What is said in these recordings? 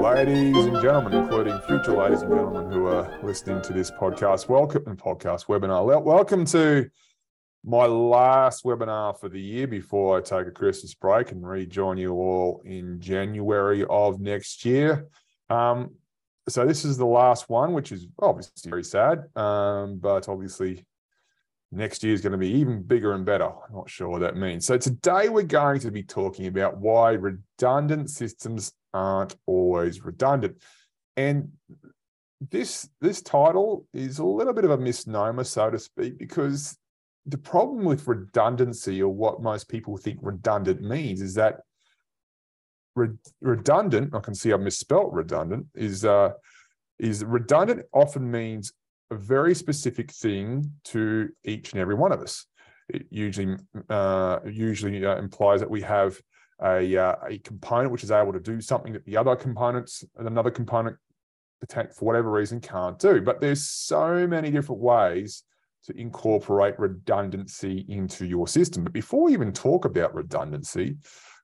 Ladies and gentlemen, including future ladies and gentlemen who are listening to this podcast, welcome podcast webinar. Welcome to my last webinar for the year before I take a Christmas break and rejoin you all in January of next year. Um, so this is the last one, which is obviously very sad, um, but obviously next year is going to be even bigger and better. I'm not sure what that means. So today we're going to be talking about why redundant systems aren't always redundant. And this this title is a little bit of a misnomer, so to speak, because the problem with redundancy, or what most people think redundant means, is that re- redundant. I can see I've misspelt redundant. Is uh, is redundant often means a very specific thing to each and every one of us. It usually uh, usually uh, implies that we have a uh, a component which is able to do something that the other components and another component for whatever reason can't do. But there's so many different ways to incorporate redundancy into your system. But before we even talk about redundancy,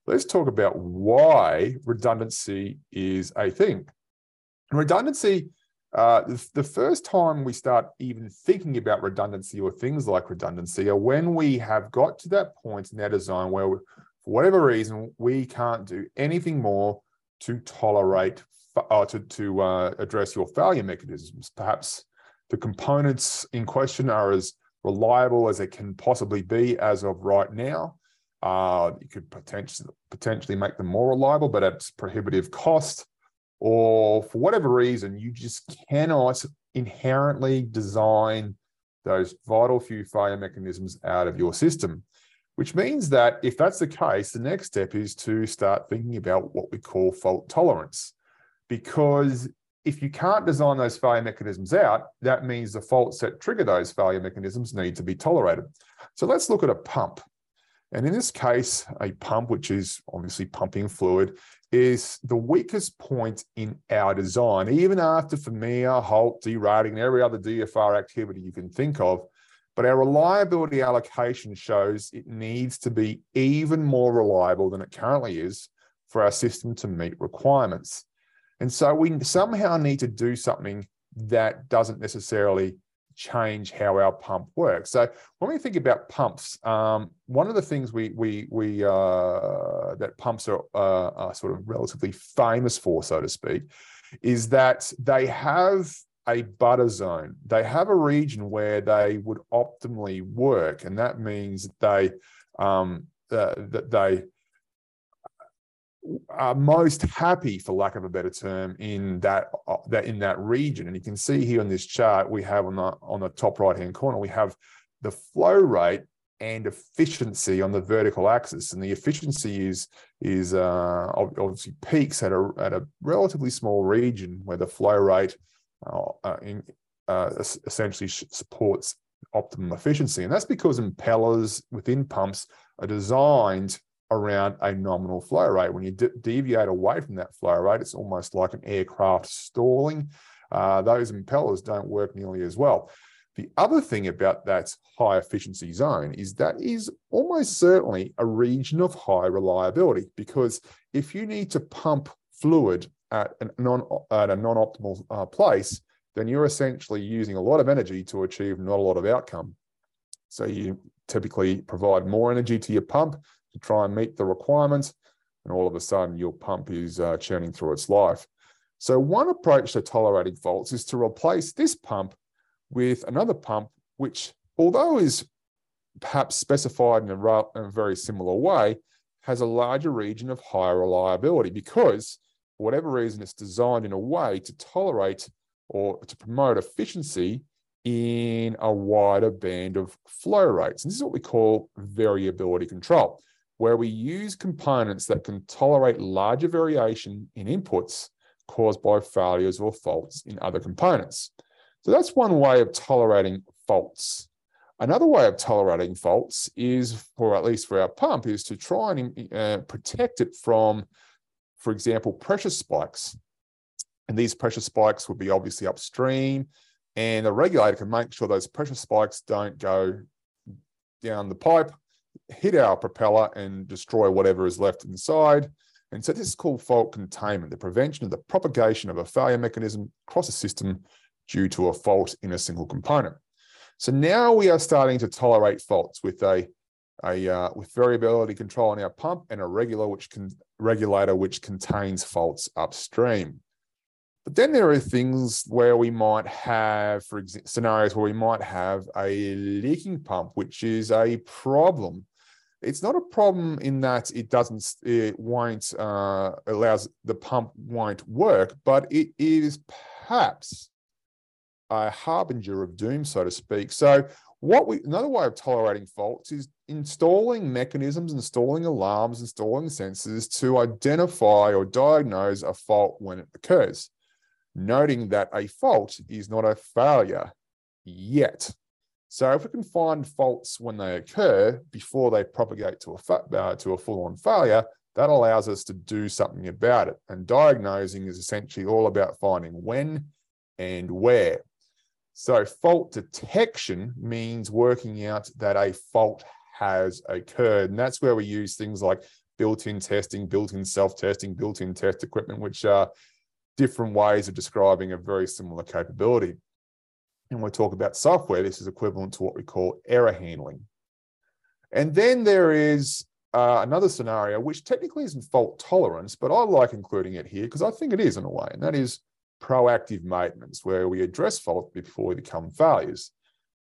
let's talk about why redundancy is a thing. redundancy, uh, the, first time we start even thinking about redundancy or things like redundancy are when we have got to that point in our design where, for whatever reason, we can't do anything more to tolerate or uh, to, to uh, address your failure mechanisms. Perhaps the components in question are as reliable as it can possibly be as of right now. Uh, you could potentially potentially make them more reliable, but at prohibitive cost, or for whatever reason, you just cannot inherently design those vital few failure mechanisms out of your system. Which means that if that's the case, the next step is to start thinking about what we call fault tolerance. Because if you can't design those failure mechanisms out, that means the faults that trigger those failure mechanisms need to be tolerated. So let's look at a pump. And in this case, a pump, which is obviously pumping fluid, is the weakest point in our design. Even after FMEA, HALT, derating, and every other DFR activity you can think of, but our reliability allocation shows it needs to be even more reliable than it currently is for our system to meet requirements. And so we somehow need to do something that doesn't necessarily change how our pump works. So when we think about pumps, um, one of the things we we we uh, that pumps are, uh, are sort of relatively famous for, so to speak, is that they have a butter zone. They have a region where they would optimally work, and that means they um, uh, that they are most happy, for lack of a better term, in that uh, that in that region. And you can see here on this chart we have on the on the top right hand corner we have the flow rate and efficiency on the vertical axis, and the efficiency is is uh, obviously peaks at a at a relatively small region where the flow rate uh, uh in, uh, essentially supports optimum efficiency, and that's because impellers within pumps are designed around a nominal flow rate. When you de- deviate away from that flow rate, it's almost like an aircraft stalling. Uh, those impellers don't work nearly as well. The other thing about that high efficiency zone is that is almost certainly a region of high reliability because if you need to pump fluid at, non, at a non-optimal uh, place, then you're essentially using a lot of energy to achieve not a lot of outcome. So you typically provide more energy to your pump to try and meet the requirements, and all of a sudden your pump is uh, churning through its life. So one approach to tolerating faults is to replace this pump with another pump, which, although is perhaps specified in a, in a very similar way, has a larger region of higher reliability because, for whatever reason, it's designed in a way to tolerate or to promote efficiency in a wider band of flow rates. And this is what we call variability control where we use components that can tolerate larger variation in inputs caused by failures or faults in other components. So that's one way of tolerating faults. Another way of tolerating faults is, or at least for our pump, is to try and uh, protect it from, for example, pressure spikes. And these pressure spikes would be obviously upstream, and the regulator can make sure those pressure spikes don't go down the pipe hit our propeller and destroy whatever is left inside. And so this is called fault containment, the prevention of the propagation of a failure mechanism across a system due to a fault in a single component. So now we are starting to tolerate faults with a, a uh, with variability control on our pump and a regular which can regulator which contains faults upstream. But then there are things where we might have, for example, scenarios where we might have a leaking pump, which is a problem. It's not a problem in that it doesn't, it won't, uh, allows the pump won't work, but it is perhaps a harbinger of doom, so to speak. So what we another way of tolerating faults is installing mechanisms, installing alarms, installing sensors to identify or diagnose a fault when it occurs noting that a fault is not a failure yet. So if we can find faults when they occur before they propagate to a, uh, to a full-on failure, that allows us to do something about it. And diagnosing is essentially all about finding when and where. So fault detection means working out that a fault has occurred. And that's where we use things like built-in testing, built-in self-testing, built-in test equipment, which are different ways of describing a very similar capability. And when we talk about software, this is equivalent to what we call error handling. And then there is uh, another scenario, which technically isn't fault tolerance, but I like including it here because I think it is in a way, and that is proactive maintenance, where we address faults before they become failures.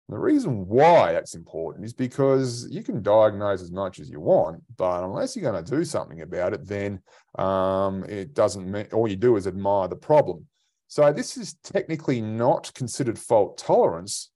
The reason why that's important is because you can diagnose as much as you want, but unless you're going to do something about it, then um, it doesn't mean all you do is admire the problem. So this is technically not considered fault tolerance,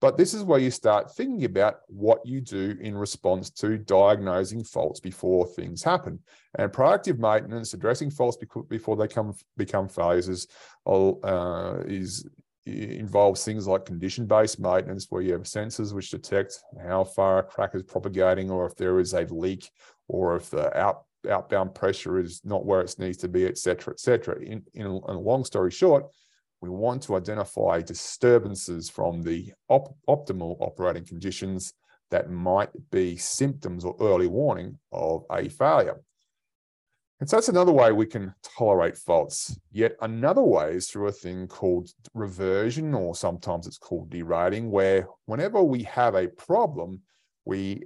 but this is where you start thinking about what you do in response to diagnosing faults before things happen. And proactive maintenance, addressing faults before they come become failures, is, uh, is involves things like condition-based maintenance where you have sensors which detect how far a crack is propagating or if there is a leak or if the out, outbound pressure is not where it needs to be, et cetera, et cetera. In, in, a, in a long story short, we want to identify disturbances from the op optimal operating conditions that might be symptoms or early warning of a failure. And so that's another way we can tolerate faults. Yet another way is through a thing called reversion, or sometimes it's called derating, where whenever we have a problem, we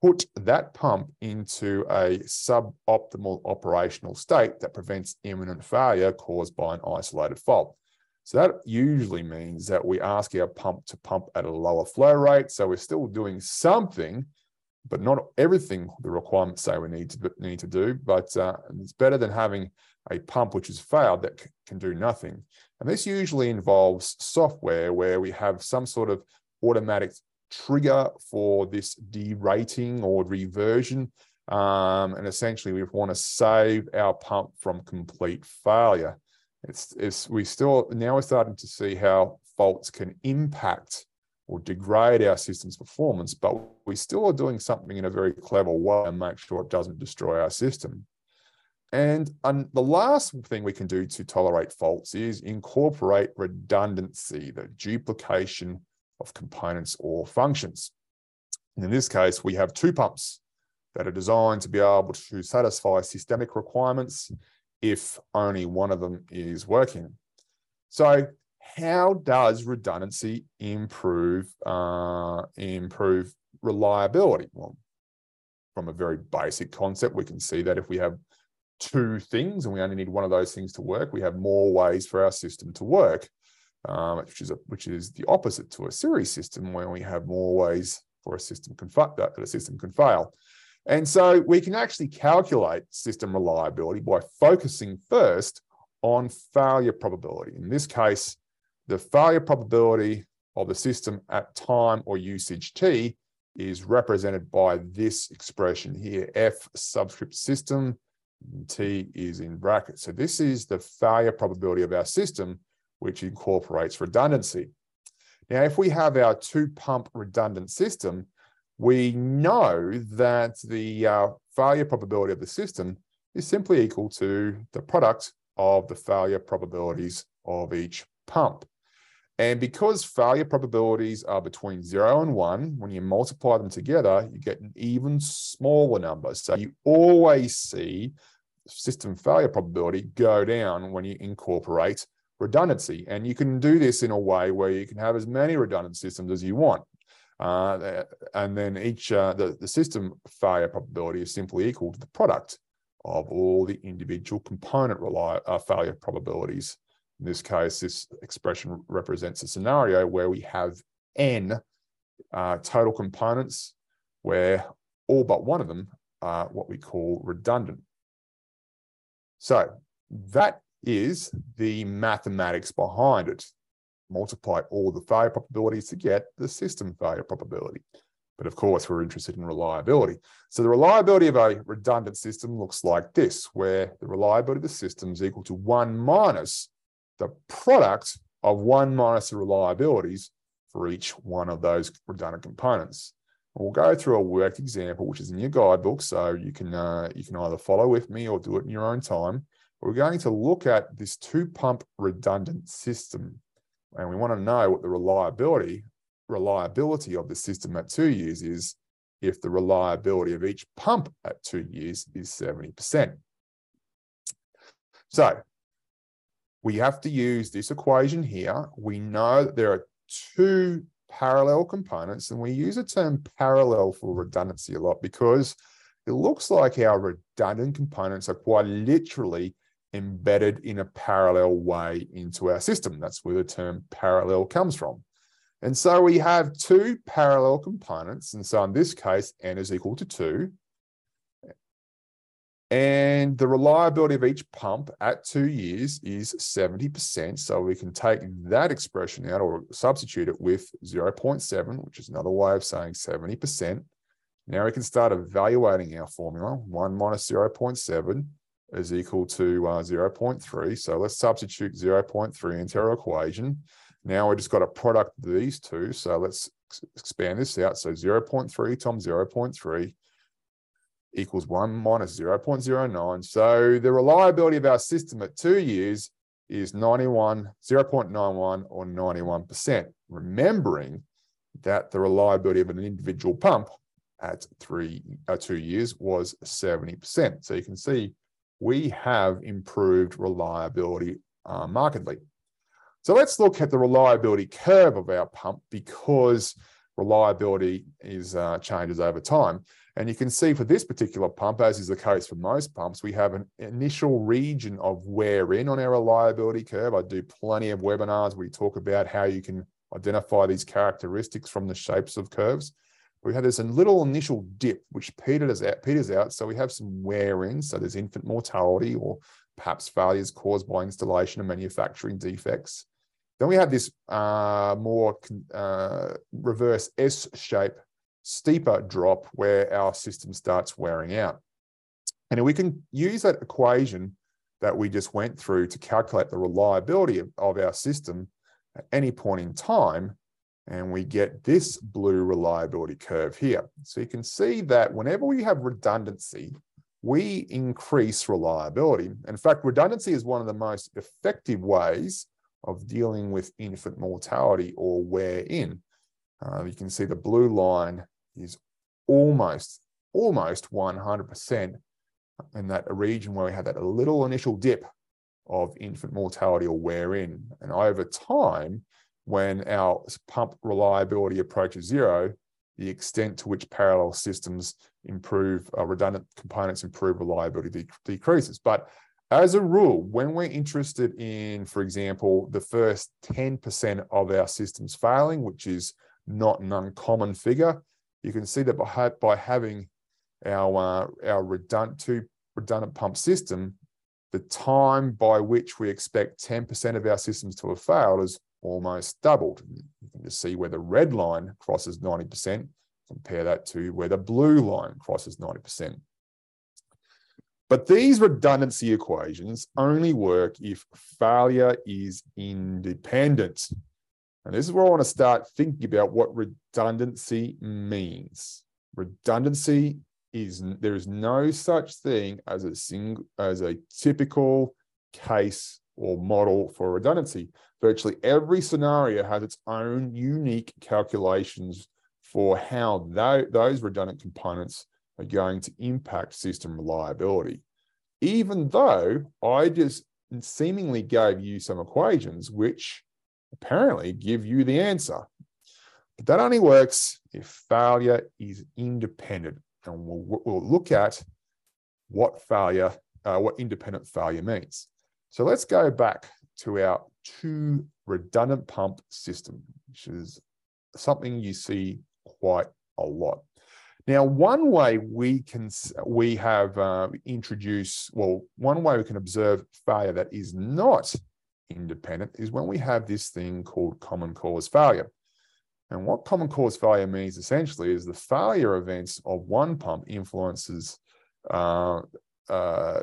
put that pump into a suboptimal operational state that prevents imminent failure caused by an isolated fault. So that usually means that we ask our pump to pump at a lower flow rate. So we're still doing something, but not everything the requirements say we need to need to do. But uh, it's better than having a pump which has failed that can do nothing. And this usually involves software where we have some sort of automatic trigger for this derating or reversion. Um, and essentially, we want to save our pump from complete failure. It's, it's we still now we're starting to see how faults can impact or degrade our system's performance, but we still are doing something in a very clever way and make sure it doesn't destroy our system. And the last thing we can do to tolerate faults is incorporate redundancy, the duplication of components or functions. And in this case, we have two pumps that are designed to be able to satisfy systemic requirements if only one of them is working. So how does redundancy improve uh, improve reliability? Well, from a very basic concept, we can see that if we have two things and we only need one of those things to work, we have more ways for our system to work, um, which is a, which is the opposite to a series system where we have more ways for a system can that a system can fail. And so we can actually calculate system reliability by focusing first on failure probability. In this case, the failure probability of the system at time or usage t is represented by this expression here, F subscript system, T is in brackets. So this is the failure probability of our system, which incorporates redundancy. Now, if we have our two pump redundant system, we know that the uh, failure probability of the system is simply equal to the product of the failure probabilities of each pump. And because failure probabilities are between zero and one, when you multiply them together, you get an even smaller number. So you always see system failure probability go down when you incorporate redundancy. And you can do this in a way where you can have as many redundant systems as you want. Uh, and then each uh, the, the system failure probability is simply equal to the product of all the individual component rely, uh, failure probabilities. In this case, this expression represents a scenario where we have n uh, total components where all but one of them are what we call redundant. So that is the mathematics behind it. Multiply all the failure probabilities to get the system failure probability. But of course, we're interested in reliability. So the reliability of a redundant system looks like this, where the reliability of the system is equal to one minus the product of one minus the reliabilities for each one of those redundant components. We'll go through a worked example, which is in your guidebook, so you can uh, you can either follow with me or do it in your own time. We're going to look at this two pump redundant system, and we want to know what the reliability reliability of the system at two years is if the reliability of each pump at two years is 70%. So we have to use this equation here. We know that there are two parallel components, and we use the term parallel for redundancy a lot because it looks like our redundant components are quite literally embedded in a parallel way into our system. That's where the term parallel comes from. And so we have two parallel components. And so in this case, n is equal to 2. And the reliability of each pump at two years is 70%. So we can take that expression out or substitute it with 0.7, which is another way of saying 70%. Now we can start evaluating our formula. 1 minus 0.7 is equal to uh, 0.3. So let's substitute 0.3 into our equation. Now we just got a product of these two. So let's expand this out. So 0.3 times 0.3 equals 1 minus 0.09. So the reliability of our system at two years is 91, 0.91 or 91%. Remembering that the reliability of an individual pump at three, uh, two years was 70%. So you can see we have improved reliability uh, markedly. So let's look at the reliability curve of our pump because reliability is uh, changes over time. And you can see for this particular pump, as is the case for most pumps, we have an initial region of wear in on our reliability curve. I do plenty of webinars where we talk about how you can identify these characteristics from the shapes of curves. We have this little initial dip which peters out, peters out. So we have some wear in. So there's infant mortality or perhaps failures caused by installation and manufacturing defects. Then we have this uh, more uh, reverse S shape steeper drop where our system starts wearing out. And we can use that equation that we just went through to calculate the reliability of, of our system at any point in time. And we get this blue reliability curve here. So you can see that whenever we have redundancy, we increase reliability. In fact, redundancy is one of the most effective ways of dealing with infant mortality or wear in. Uh, you can see the blue line is almost, almost 100% in that region where we had that little initial dip of infant mortality or wear in. And over time, when our pump reliability approaches zero, the extent to which parallel systems improve, uh, redundant components improve reliability de decreases. But as a rule, when we're interested in, for example, the first 10% of our systems failing, which is not an uncommon figure, you can see that by, having our, uh, our redundant, two redundant pump system, the time by which we expect 10% of our systems to have failed is almost doubled. You can just see where the red line crosses 90%, compare that to where the blue line crosses 90%. But these redundancy equations only work if failure is independent. And this is where I want to start thinking about what redundancy means. Redundancy is there is no such thing as a single as a typical case or model for redundancy. Virtually every scenario has its own unique calculations for how those redundant components are going to impact system reliability. Even though I just seemingly gave you some equations which apparently give you the answer. But that only works if failure is independent. And we'll, we'll look at what failure, uh, what independent failure means. So let's go back to our two redundant pump system, which is something you see quite a lot. Now, one way we can we have uh, introduced well, one way we can observe failure that is not independent is when we have this thing called common cause failure. And what common cause failure means essentially is the failure events of one pump influences uh, uh,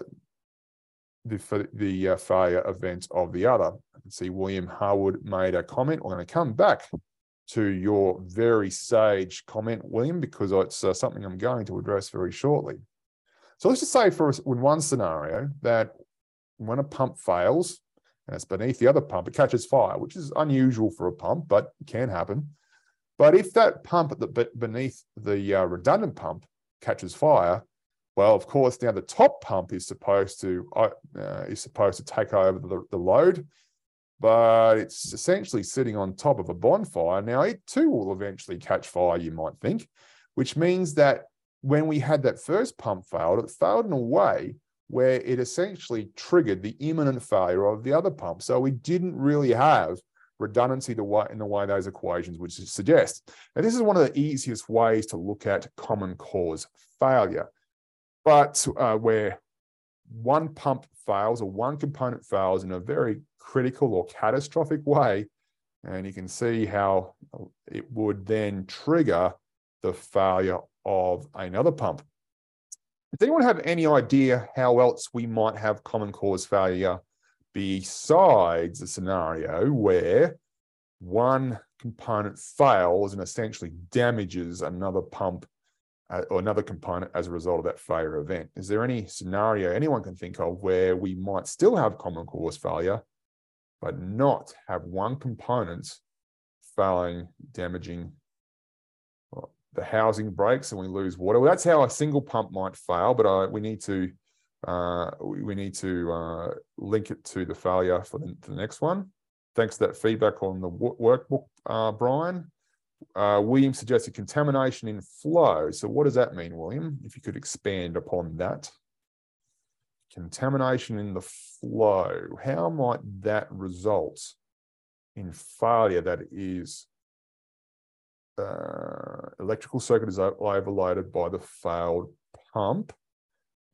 the, the uh, failure event of the other. See William Harwood made a comment. We're going to come back to your very sage comment, William, because it's uh, something I'm going to address very shortly. So let's just say for in one scenario that when a pump fails and it's beneath the other pump, it catches fire, which is unusual for a pump, but can happen. But if that pump the, beneath the uh, redundant pump catches fire, well, of course, now the top pump is supposed to uh, is supposed to take over the, the load but it's essentially sitting on top of a bonfire. Now, it too will eventually catch fire, you might think, which means that when we had that first pump failed, it failed in a way where it essentially triggered the imminent failure of the other pump. So we didn't really have redundancy in the way those equations would suggest. Now, this is one of the easiest ways to look at common cause failure, but uh, where one pump fails or one component fails in a very critical or catastrophic way. And you can see how it would then trigger the failure of another pump. Does anyone have any idea how else we might have common cause failure besides a scenario where one component fails and essentially damages another pump uh, or another component as a result of that failure event? Is there any scenario anyone can think of where we might still have common cause failure, but not have one component failing, damaging the housing breaks and we lose water. Well, that's how a single pump might fail, but uh, we need to uh, we need to uh, link it to the failure for the, the, next one. Thanks to that feedback on the workbook, uh, Brian. Uh, William suggested contamination in flow. So what does that mean, William? If you could expand upon that contamination in the flow, how might that result in failure that is uh, electrical circuit is overloaded by the failed pump.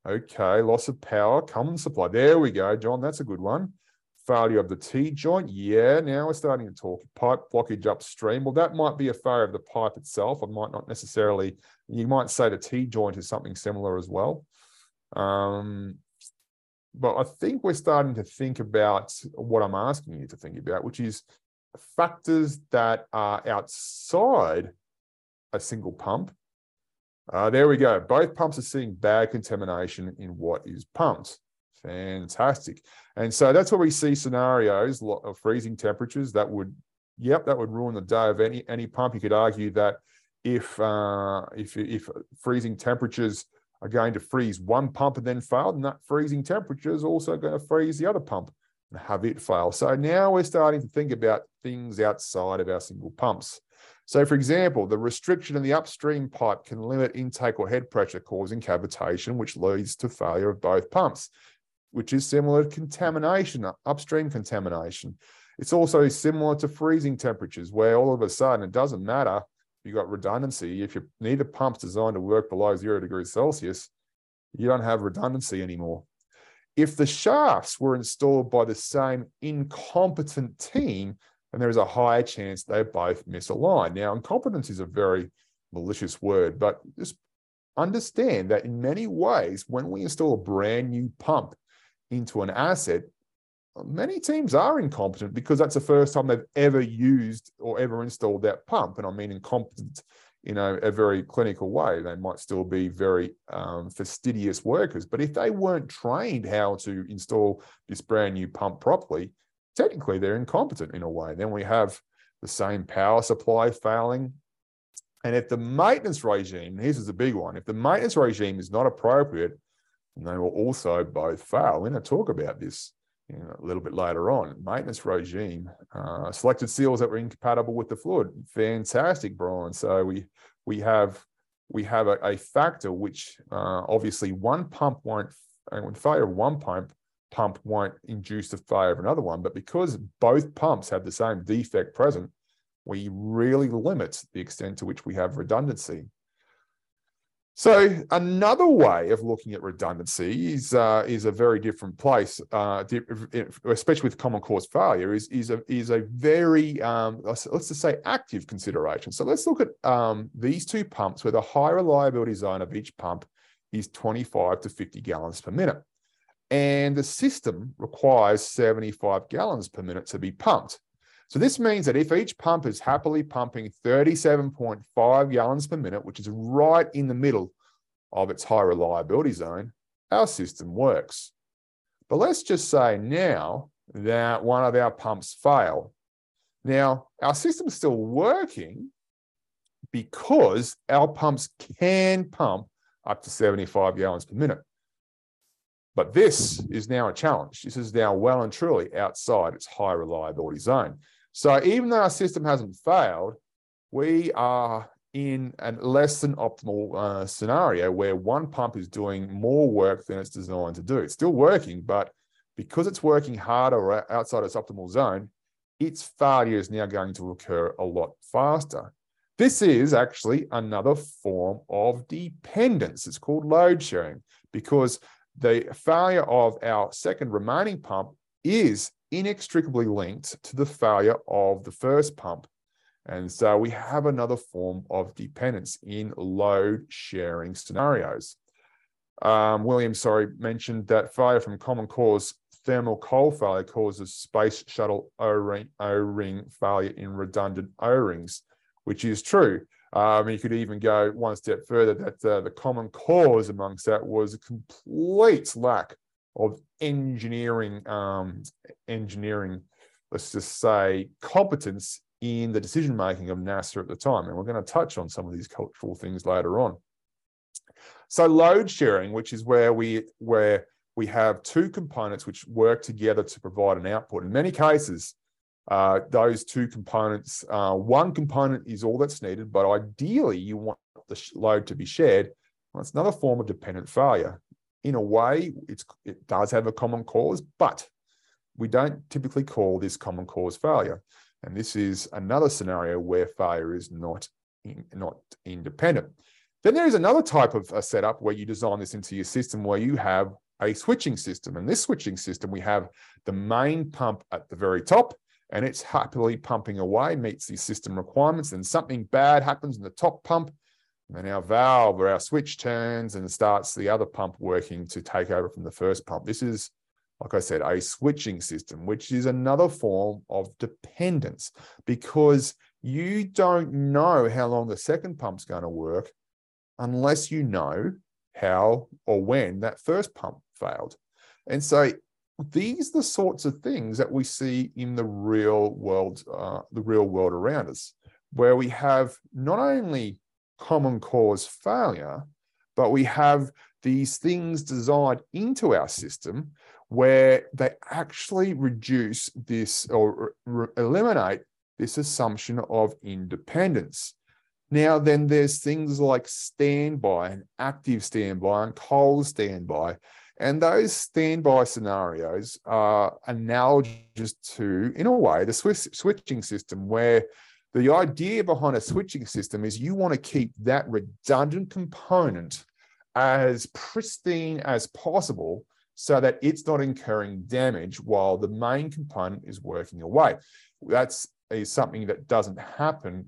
Okay, loss of power, common supply. There we go, John. That's a good one. Failure of the T joint. Yeah, now we're starting to talk. Pipe blockage upstream. Well, that might be a failure of the pipe itself. I might not necessarily, you might say the T joint is something similar as well. Um, but I think we're starting to think about what I'm asking you to think about, which is factors that are outside a single pump. Uh, there we go. Both pumps are seeing bad contamination in what is pumped. Fantastic. And so that's where we see scenarios of freezing temperatures that would, yep, that would ruin the day of any any pump. You could argue that if uh, if if freezing temperatures are going to freeze one pump and then fail, then that freezing temperature is also going to freeze the other pump have it fail. So now we're starting to think about things outside of our single pumps. So, for example, the restriction in the upstream pipe can limit intake or head pressure, causing cavitation, which leads to failure of both pumps, which is similar to contamination, upstream contamination. It's also similar to freezing temperatures, where all of a sudden it doesn't matter you've got redundancy. If you need a pump's designed to work below zero degrees Celsius, you don't have redundancy anymore. If the shafts were installed by the same incompetent team, then there is a higher chance they both misalign. Now, incompetence is a very malicious word, but just understand that in many ways, when we install a brand new pump into an asset, many teams are incompetent because that's the first time they've ever used or ever installed that pump. And I mean incompetent in a, a very clinical way. They might still be very um, fastidious workers, but if they weren't trained how to install this brand new pump properly, technically they're incompetent in a way. Then we have the same power supply failing. And if the maintenance regime, this is a big one, if the maintenance regime is not appropriate, they will also both fail. We're going to talk about this you know, a little bit later on. Maintenance regime, uh, selected seals that were incompatible with the fluid. Fantastic, Brian. So we we have we have a, a factor which uh, obviously one pump won't, and failure of one pump, pump won't induce the failure of another one. But because both pumps have the same defect present, we really limit the extent to which we have redundancy. So another way of looking at redundancy is uh, is a very different place, uh, especially with common cause failure. is is a is a very um, let's just say active consideration. So let's look at um, these two pumps where the high reliability zone of each pump is 25 to 50 gallons per minute, and the system requires 75 gallons per minute to be pumped. So this means that if each pump is happily pumping 37.5 gallons per minute, which is right in the middle of its high reliability zone, our system works. But let's just say now that one of our pumps fail. Now, our system's still working because our pumps can pump up to 75 gallons per minute. But this is now a challenge. This is now well and truly outside its high reliability zone. So even though our system hasn't failed, we are in a less than optimal uh, scenario where one pump is doing more work than it's designed to do. It's still working, but because it's working harder outside its optimal zone, its failure is now going to occur a lot faster. This is actually another form of dependence. It's called load sharing because the failure of our second remaining pump is inextricably linked to the failure of the first pump. And so we have another form of dependence in load sharing scenarios. Um, William, sorry, mentioned that failure from common cause thermal coal failure causes space shuttle O-ring, O-ring failure in redundant O-rings, which is true. Um, you could even go one step further that uh, the common cause amongst that was a complete lack of engineering, um, engineering, let's just say, competence in the decision making of NASA at the time. And we're going to touch on some of these cultural things later on. So load sharing, which is where we where we have two components which work together to provide an output. In many cases, uh, those two components, uh, one component is all that's needed, but ideally you want the load to be shared. Well, another form of dependent failure in a way, it does have a common cause, but we don't typically call this common cause failure. And this is another scenario where failure is not, in, not independent. Then there is another type of a setup where you design this into your system where you have a switching system. And this switching system, we have the main pump at the very top, and it's happily pumping away, meets the system requirements. Then something bad happens in the top pump, and our valve or our switch turns and starts the other pump working to take over from the first pump. This is, like I said, a switching system, which is another form of dependence because you don't know how long the second pump's going to work unless you know how or when that first pump failed. And so these are the sorts of things that we see in the real world, uh, the real world around us, where we have not only common cause failure, but we have these things designed into our system where they actually reduce this or re- eliminate this assumption of independence. Now, then there's things like standby and active standby and cold standby. And those standby scenarios are analogous to, in a way, the switching system where the idea behind a switching system is you want to keep that redundant component as pristine as possible so that it's not incurring damage while the main component is working away. That's is something that doesn't happen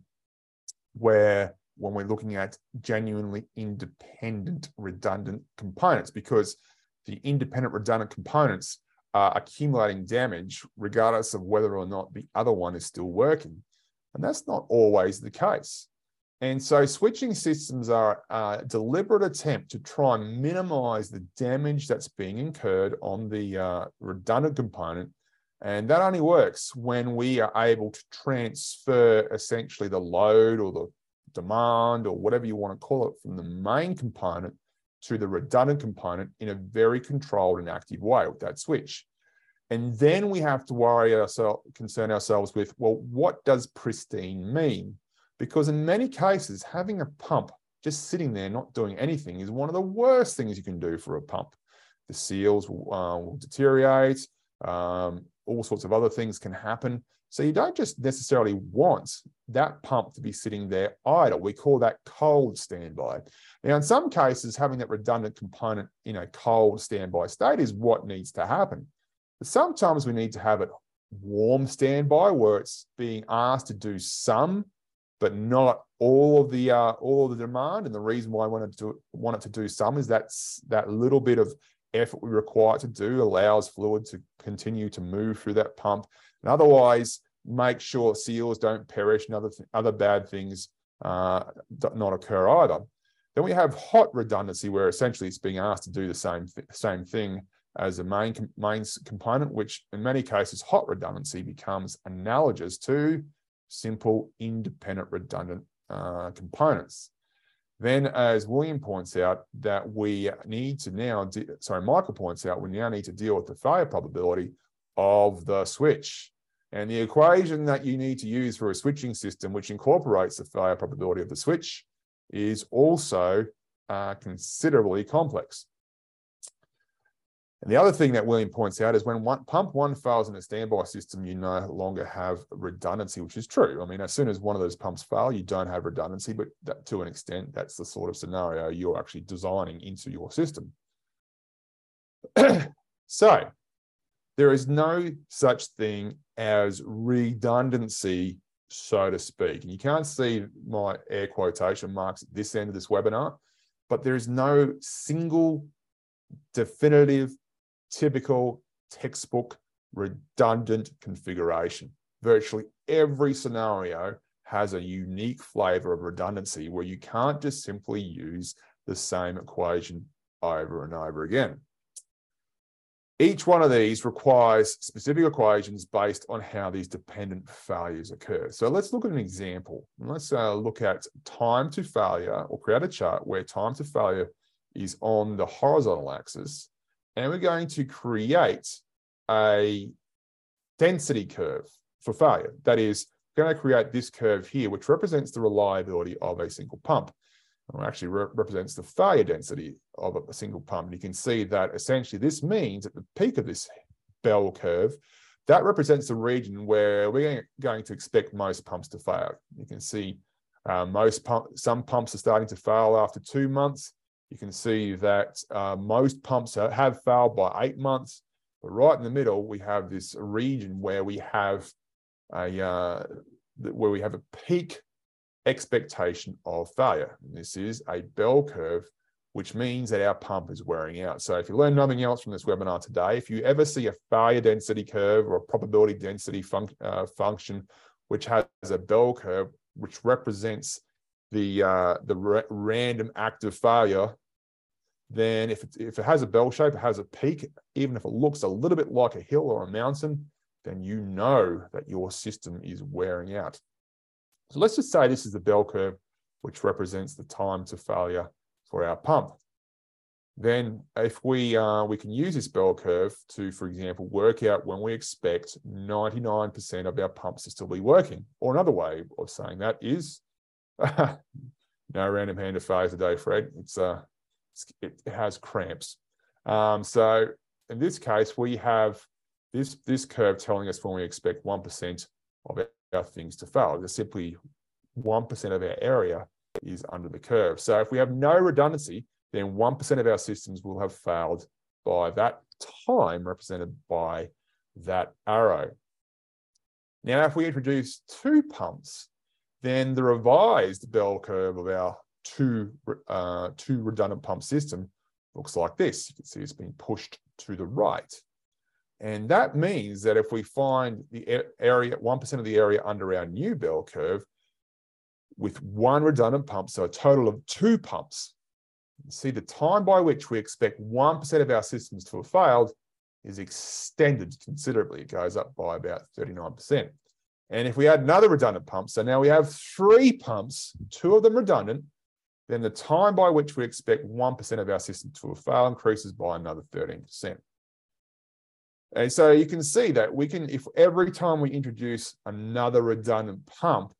where when we're looking at genuinely independent redundant components because the independent redundant components are accumulating damage regardless of whether or not the other one is still working. And that's not always the case. And so switching systems are a deliberate attempt to try and minimize the damage that's being incurred on the uh, redundant component. And that only works when we are able to transfer essentially the load or the demand or whatever you want to call it from the main component to the redundant component in a very controlled and active way with that switch. And then we have to worry ourselves, concern ourselves with, well, what does pristine mean? Because in many cases, having a pump just sitting there not doing anything is one of the worst things you can do for a pump. The seals will, uh, will deteriorate, um, all sorts of other things can happen. So you don't just necessarily want that pump to be sitting there idle. We call that cold standby. Now, in some cases, having that redundant component in a cold standby state is what needs to happen. But sometimes we need to have it warm standby where it's being asked to do some but not all of the uh, all of the demand. And the reason why I wanted to want it to do some is that that little bit of effort we require to do allows fluid to continue to move through that pump, and otherwise make sure seals don't perish and other th- other bad things uh, not occur either. Then we have hot redundancy, where essentially it's being asked to do the same th- same thing as a main main component, which in many cases hot redundancy becomes analogous to simple, independent, redundant uh, components. Then, as William points out, that we need to now, sorry, Michael points out, we now need to deal with the failure probability of the switch. And the equation that you need to use for a switching system, which incorporates the failure probability of the switch, is also uh, considerably complex. And the other thing that William points out is when one, pump one fails in a standby system, you no longer have redundancy, which is true. I mean, as soon as one of those pumps fail, you don't have redundancy, but that, to an extent, that's the sort of scenario you're actually designing into your system. so there is no such thing as redundancy, so to speak. And you can't see my air quotation marks at this end of this webinar, but there is no single definitive typical textbook redundant configuration. Virtually every scenario has a unique flavor of redundancy where you can't just simply use the same equation over and over again. Each one of these requires specific equations based on how these dependent failures occur. So let's look at an example. Let's uh, look at time to failure or create a chart where time to failure is on the horizontal axis and we're going to create a density curve for failure. That is, going to create this curve here, which represents the reliability of a single pump. Or actually re represents the failure density of a, single pump. And you can see that essentially this means at the peak of this bell curve, that represents the region where we're going to expect most pumps to fail. You can see uh, most pump, some pumps are starting to fail after two months you can see that uh, most pumps have failed by eight months, but right in the middle, we have this region where we have a uh, where we have a peak expectation of failure. And this is a bell curve, which means that our pump is wearing out. So if you learn nothing else from this webinar today, if you ever see a failure density curve or a probability density uh, function, which has a bell curve, which represents the uh, the ra random active failure, then if it, if it has a bell shape, it has a peak, even if it looks a little bit like a hill or a mountain, then you know that your system is wearing out. So let's just say this is the bell curve, which represents the time to failure for our pump. Then if we, uh, we can use this bell curve to, for example, work out when we expect 99% of our pumps to still be working. Or another way of saying that is no random hand of failure today, Fred. It's uh, it has cramps. Um, so in this case, we have this this curve telling us when we expect one percent of our things to fail. There's simply one percent of our area is under the curve. So if we have no redundancy, then one percent of our systems will have failed by that time represented by that arrow. Now, if we introduce two pumps, then the revised bell curve of our two, uh, two redundant pump system looks like this. You can see it's been pushed to the right. And that means that if we find the area, 1% of the area under our new bell curve, with one redundant pump, so a total of two pumps, see the time by which we expect 1% of our systems to have failed is extended considerably. It goes up by about 39%. And if we add another redundant pump, so now we have three pumps, two of them redundant, then the time by which we expect 1% of our system to fail increases by another 13%. And so you can see that we can, if every time we introduce another redundant pump,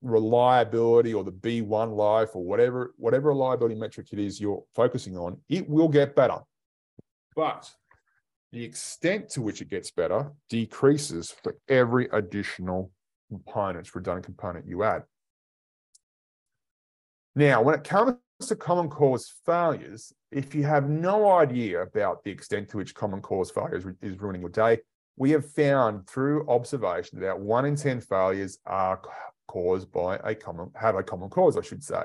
reliability or the B1 life or whatever, whatever reliability metric it is you're focusing on, it will get better. But the extent to which it gets better decreases for every additional component, redundant component you add. Now, when it comes to common cause failures, if you have no idea about the extent to which common cause failures is ruining your day, we have found through observation that one in 10 failures are caused by a common, have a common cause, I should say.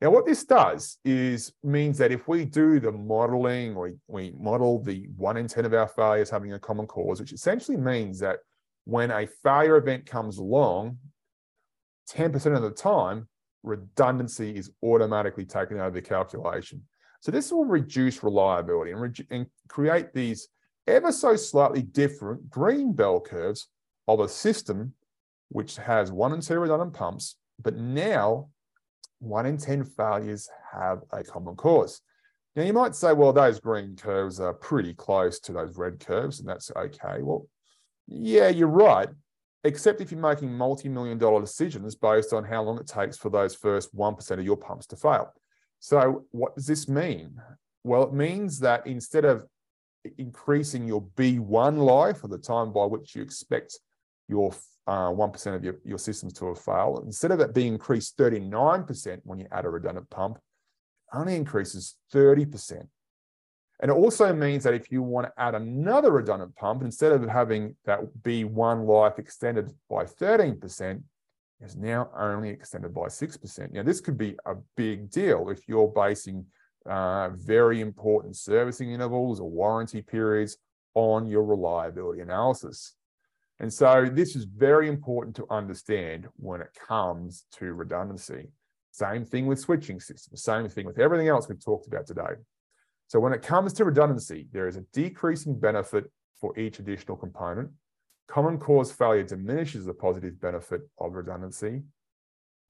Now, what this does is means that if we do the modeling, we, we model the one in 10 of our failures having a common cause, which essentially means that when a failure event comes along, 10% of the time, redundancy is automatically taken out of the calculation. So this will reduce reliability and, and create these ever so slightly different green bell curves of a system which has one in two redundant pumps, but now one in 10 failures have a common cause. Now, you might say, well, those green curves are pretty close to those red curves, and that's okay. Well, yeah, you're right, except if you're making multi million dollar decisions based on how long it takes for those first 1% of your pumps to fail. So, what does this mean? Well, it means that instead of increasing your B1 life or the time by which you expect your uh, 1% of your, your systems to have failed. Instead of it being increased 39% when you add a redundant pump, only increases 30%. And it also means that if you want to add another redundant pump, instead of having that B1 life extended by 13%, is now only extended by 6%. Now, this could be a big deal if you're basing uh, very important servicing intervals or warranty periods on your reliability analysis. And so this is very important to understand when it comes to redundancy. Same thing with switching systems, same thing with everything else we've talked about today. So when it comes to redundancy, there is a decreasing benefit for each additional component. Common cause failure diminishes the positive benefit of redundancy.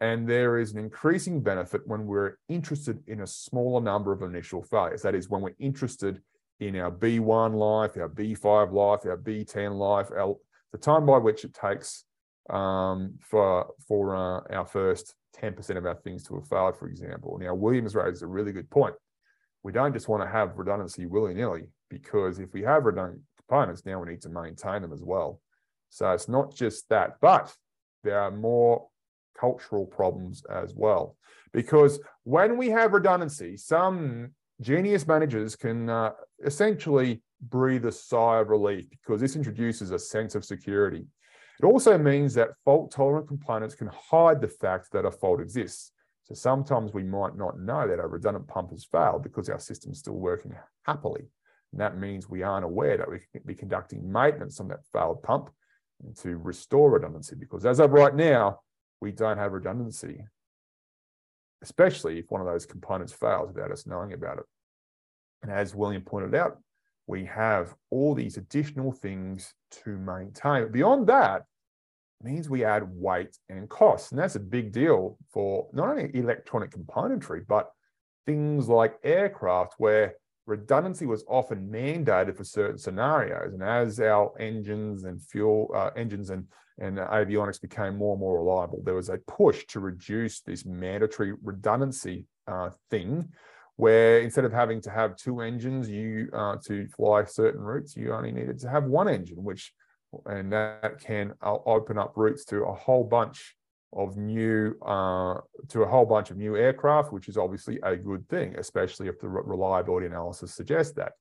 And there is an increasing benefit when we're interested in a smaller number of initial failures. That is, when we're interested in our B1 life, our B5 life, our B10 life, our the time by which it takes um, for for uh, our first 10% of our things to have failed, for example. Now, Williams raises a really good point. We don't just want to have redundancy willy nilly because if we have redundant components, now we need to maintain them as well. So it's not just that, but there are more cultural problems as well. Because when we have redundancy, some genius managers can uh, essentially breathe a sigh of relief because this introduces a sense of security. It also means that fault tolerant components can hide the fact that a fault exists. So sometimes we might not know that a redundant pump has failed because our system's still working happily. And that means we aren't aware that we can be conducting maintenance on that failed pump to restore redundancy because as of right now, we don't have redundancy, especially if one of those components fails without us knowing about it. And as William pointed out, we have all these additional things to maintain. Beyond that, means we add weight and cost. And that's a big deal for not only electronic componentry, but things like aircraft, where redundancy was often mandated for certain scenarios. And as our engines and fuel uh, engines and, and avionics became more and more reliable, there was a push to reduce this mandatory redundancy uh, thing where instead of having to have two engines you uh, to fly certain routes you only needed to have one engine which and that can open up routes to a whole bunch of new uh, to a whole bunch of new aircraft which is obviously a good thing especially if the reliability analysis suggests that.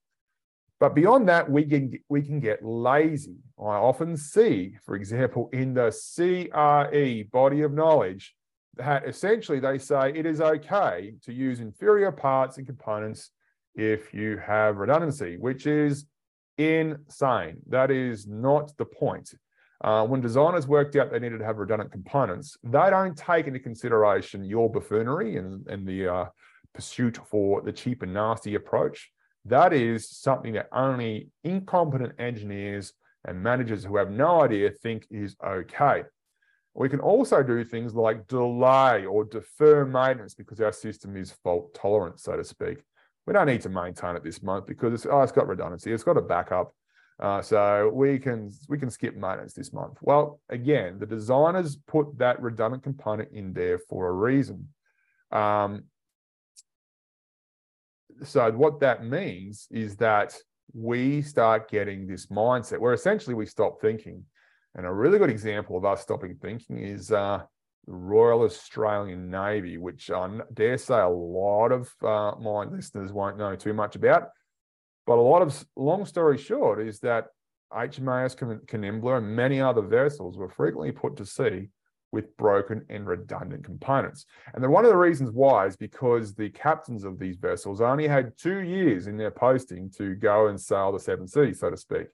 But beyond that we can we can get lazy. I often see for example in the CRE body of knowledge that essentially they say it is okay to use inferior parts and components if you have redundancy, which is insane. That is not the point. Uh, when designers worked out they needed to have redundant components, they don't take into consideration your buffoonery and, and the uh, pursuit for the cheap and nasty approach. That is something that only incompetent engineers and managers who have no idea think is okay. We can also do things like delay or defer maintenance because our system is fault tolerant, so to speak. We don't need to maintain it this month because it's, oh, it's got redundancy, it's got a backup. Uh, so we can we can skip maintenance this month. Well, again, the designers put that redundant component in there for a reason. Um, so what that means is that we start getting this mindset where essentially we stop thinking. And a really good example of us stopping thinking is uh, the Royal Australian Navy, which I dare say a lot of uh, my listeners won't know too much about. But a lot of, long story short, is that HMAS Kanimbla and many other vessels were frequently put to sea with broken and redundant components. And then one of the reasons why is because the captains of these vessels only had two years in their posting to go and sail the seven seas, so to speak.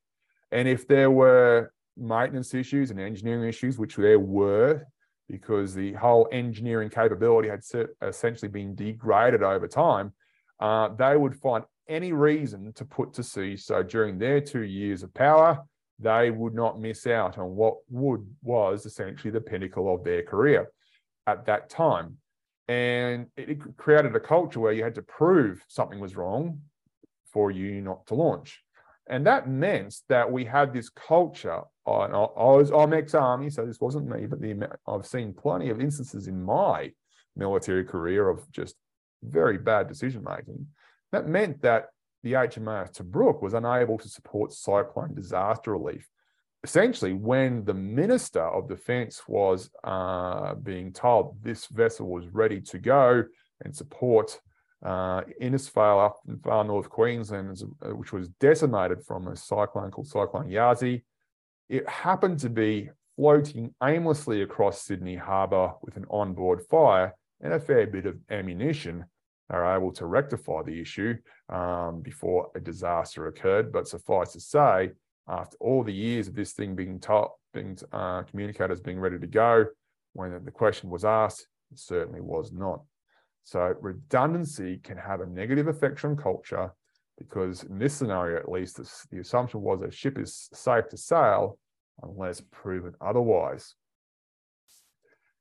And if there were maintenance issues and engineering issues, which there were, because the whole engineering capability had essentially been degraded over time, uh, they would find any reason to put to sea. So during their two years of power, they would not miss out on what would was essentially the pinnacle of their career at that time. And it created a culture where you had to prove something was wrong for you not to launch. And that meant that we had this culture. I, was I'm ex-army, so this wasn't me, but the, I've seen plenty of instances in my military career of just very bad decision making that meant that the HMAS Tobruk was unable to support cyclone disaster relief. Essentially, when the Minister of Defence was uh, being told this vessel was ready to go and support uh, Innisfail up in far north Queensland, uh, which was decimated from a cyclone called Cyclone Yasi, it happened to be floating aimlessly across Sydney Harbour with an onboard fire and a fair bit of ammunition are able to rectify the issue um, before a disaster occurred. But suffice to say, after all the years of this thing being taught, being uh, communicators being ready to go, when the question was asked, it certainly was not. So redundancy can have a negative effect on culture because in this scenario, at least, the, assumption was a ship is safe to sail unless proven otherwise.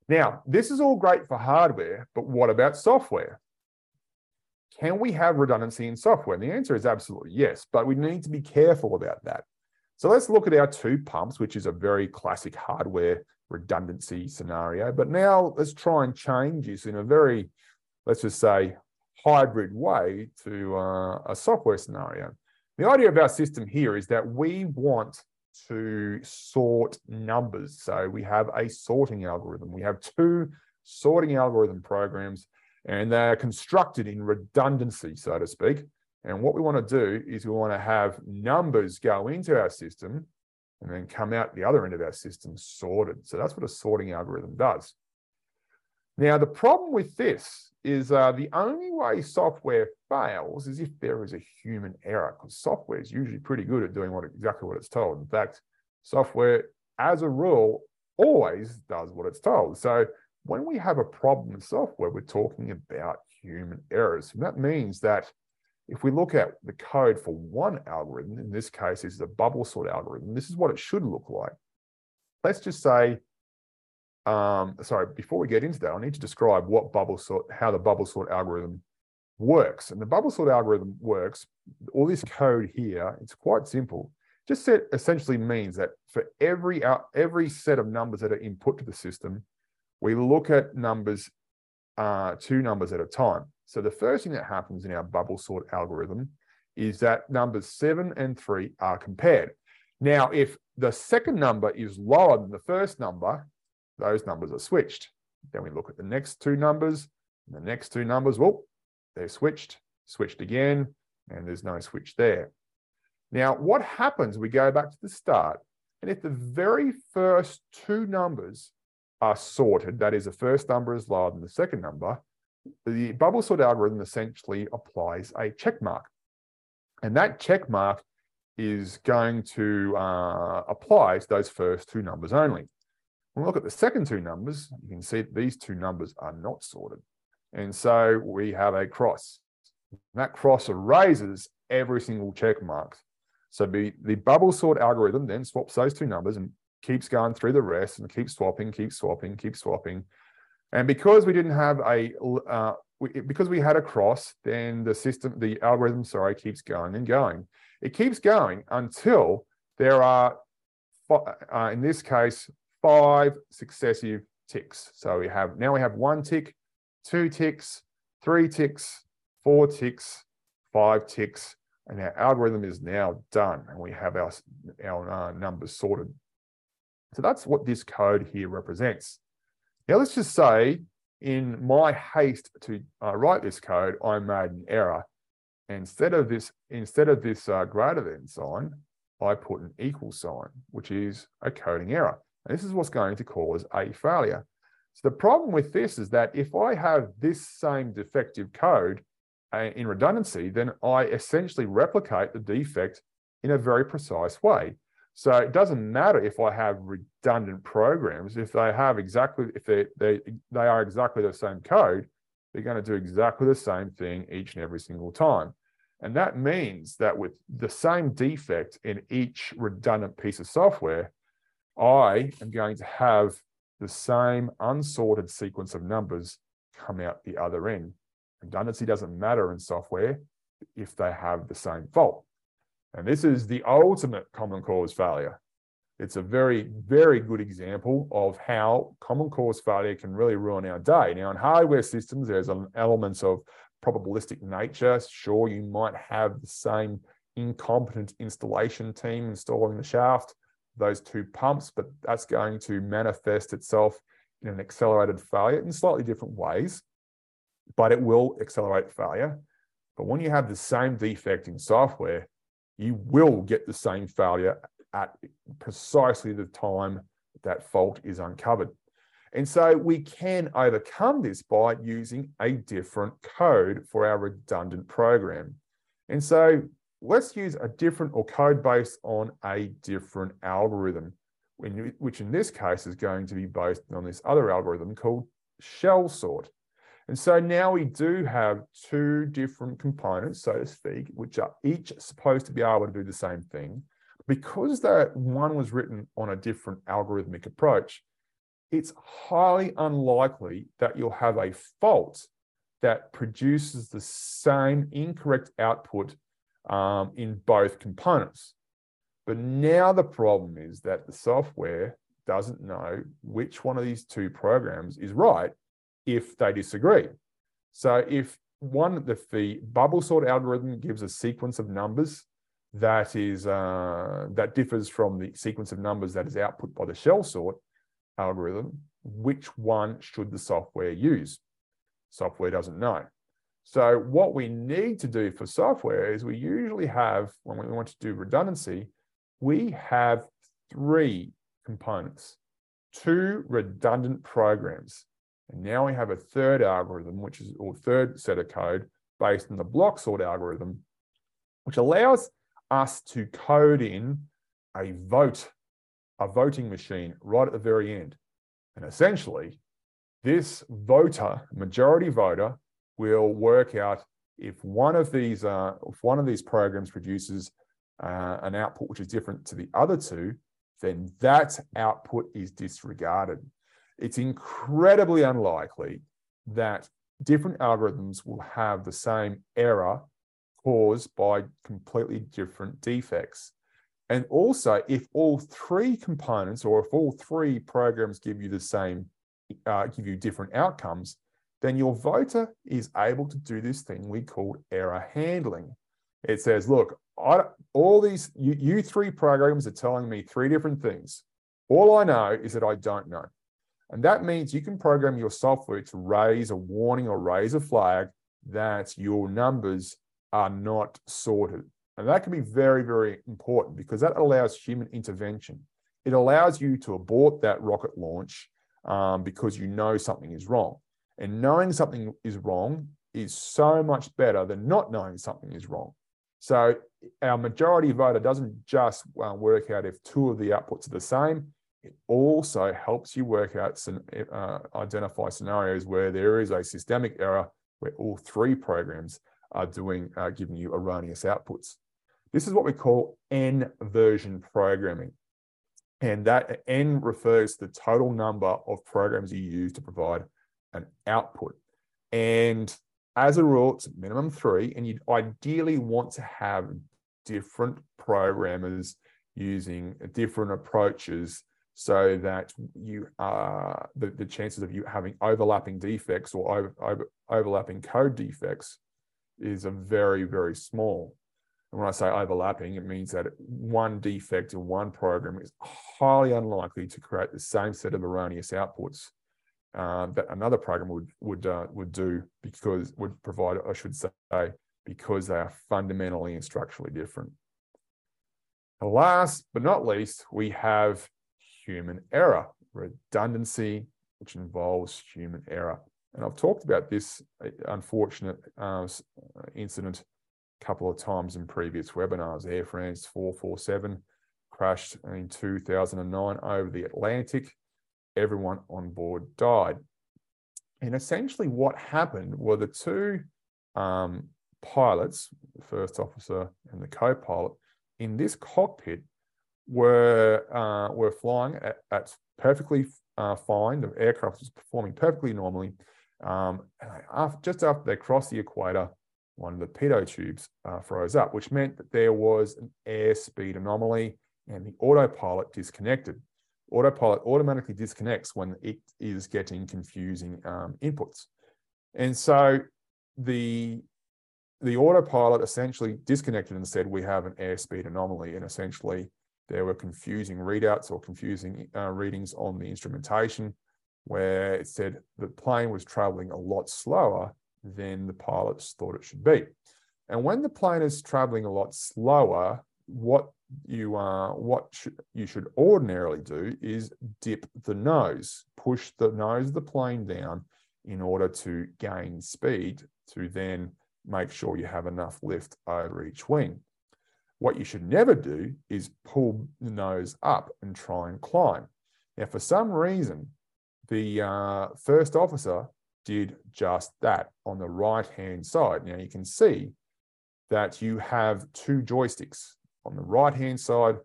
Now, this is all great for hardware, but what about software? Can we have redundancy in software? And the answer is absolutely yes, but we need to be careful about that. So let's look at our two pumps, which is a very classic hardware redundancy scenario. But now let's try and change this in a very, let's just say, hybrid way to uh, a software scenario. The idea of our system here is that we want to sort numbers. So we have a sorting algorithm. We have two sorting algorithm programs and they're constructed in redundancy, so to speak. And what we want to do is we want to have numbers go into our system and then come out the other end of our system sorted. So that's what a sorting algorithm does. Now, the problem with this is uh, the only way software fails is if there is a human error, because software is usually pretty good at doing what exactly what it's told. In fact, software, as a rule, always does what it's told. So when we have a problem with software, we're talking about human errors. And that means that if we look at the code for one algorithm, in this case, is a bubble sort algorithm, this is what it should look like. Let's just say, um, sorry, before we get into that, I need to describe what bubble sort, how the bubble sort algorithm works. And the bubble sort algorithm works, all this code here, it's quite simple. Just essentially means that for every, every set of numbers that are input to the system, we look at numbers, uh, two numbers at a time. So the first thing that happens in our bubble sort algorithm is that numbers seven and three are compared. Now, if the second number is lower than the first number, those numbers are switched. Then we look at the next two numbers, and the next two numbers, well, they're switched, switched again, and there's no switch there. Now, what happens? We go back to the start, and if the very first two numbers are sorted, that is, the first number is lower than the second number, the bubble sort algorithm essentially applies a check mark. And that check mark is going to uh, apply to those first two numbers only. When we look at the second two numbers, you can see that these two numbers are not sorted. And so we have a cross. That cross erases every single check mark. So the, the bubble sort algorithm then swaps those two numbers and keeps going through the rest and keeps swapping, keeps swapping, keeps swapping. And because we didn't have a, uh, we, because we had a cross, then the system, the algorithm, sorry, keeps going and going. It keeps going until there are, uh, in this case, five successive ticks. So we have, now we have one tick, two ticks, three ticks, four ticks, five ticks, and our algorithm is now done and we have our, our uh, numbers sorted. So that's what this code here represents. Now let's just say in my haste to uh, write this code, I made an error. Instead of this, instead of this uh, greater than sign, I put an equal sign, which is a coding error. And this is what's going to cause a failure. So the problem with this is that if I have this same defective code uh, in redundancy, then I essentially replicate the defect in a very precise way. So it doesn't matter if I have redundant programs, if they have exactly, if they, they, they are exactly the same code, they're going to do exactly the same thing each and every single time. And that means that with the same defect in each redundant piece of software, I am going to have the same unsorted sequence of numbers come out the other end. Redundancy doesn't matter in software if they have the same fault. And this is the ultimate common cause failure. It's a very, very good example of how common cause failure can really ruin our day. Now, in hardware systems, there's an elements of probabilistic nature. Sure, you might have the same incompetent installation team installing the shaft, those two pumps, but that's going to manifest itself in an accelerated failure in slightly different ways, but it will accelerate failure. But when you have the same defect in software, you will get the same failure at precisely the time that fault is uncovered. And so we can overcome this by using a different code for our redundant program. And so let's use a different or code based on a different algorithm, which in this case is going to be based on this other algorithm called shell sort. And so now we do have two different components, so to speak, which are each supposed to be able to do the same thing. Because that one was written on a different algorithmic approach, it's highly unlikely that you'll have a fault that produces the same incorrect output um, in both components. But now the problem is that the software doesn't know which one of these two programs is right if they disagree. So if one, if the bubble sort algorithm gives a sequence of numbers that is uh, that differs from the sequence of numbers that is output by the shell sort algorithm, which one should the software use? Software doesn't know. So what we need to do for software is we usually have, when we want to do redundancy, we have three components, two redundant programs. And now we have a third algorithm, which is, or third set of code based on the block sort algorithm, which allows us to code in a vote, a voting machine right at the very end. And essentially, this voter, majority voter, will work out if one of these uh, if one of these programs produces uh, an output which is different to the other two, then that output is disregarded. It's incredibly unlikely that different algorithms will have the same error caused by completely different defects. And also, if all three components or if all three programs give you the same, uh, give you different outcomes, then your voter is able to do this thing we call error handling. It says, look, I, all these, you, you three programs are telling me three different things. All I know is that I don't know. And that means you can program your software to raise a warning or raise a flag that your numbers are not sorted. And that can be very, very important because that allows human intervention. It allows you to abort that rocket launch um, because you know something is wrong. And knowing something is wrong is so much better than not knowing something is wrong. So our majority voter doesn't just uh, work out if two of the outputs are the same. It also helps you work out some, uh, identify scenarios where there is a systemic error where all three programs are doing uh, giving you erroneous outputs. This is what we call N version programming. And that N refers to the total number of programs you use to provide an output. And as a rule, it's minimum three, and you'd ideally want to have different programmers using different approaches so that you are the, the chances of you having overlapping defects or over, over, overlapping code defects is a very, very small. And when I say overlapping, it means that one defect in one program is highly unlikely to create the same set of erroneous outputs uh, that another program would would uh, would do because would provide, I should say, because they are fundamentally and structurally different. And last but not least, we have human error, redundancy, which involves human error. And I've talked about this uh, unfortunate uh, incident a couple of times in previous webinars. Air France 447 crashed in 2009 over the Atlantic. Everyone on board died. And essentially, what happened were the two um, pilots, the first officer and the co pilot, in this cockpit were, uh, were flying at, at perfectly uh, fine. The aircraft was performing perfectly normally. Um, after, just after they crossed the equator, one of the pitot tubes uh, froze up, which meant that there was an airspeed anomaly and the autopilot disconnected. Autopilot automatically disconnects when it is getting confusing um, inputs. And so the, the autopilot essentially disconnected and said, we have an airspeed anomaly. And essentially there were confusing readouts or confusing uh, readings on the instrumentation where it said the plane was traveling a lot slower than the pilots thought it should be. And when the plane is traveling a lot slower, what you uh, what sh you should ordinarily do is dip the nose, push the nose of the plane down in order to gain speed to then make sure you have enough lift over each wing. What you should never do is pull the nose up and try and climb. Now, for some reason, the uh, first officer did just that on the right hand side. Now you can see that you have two joysticks on the right hand side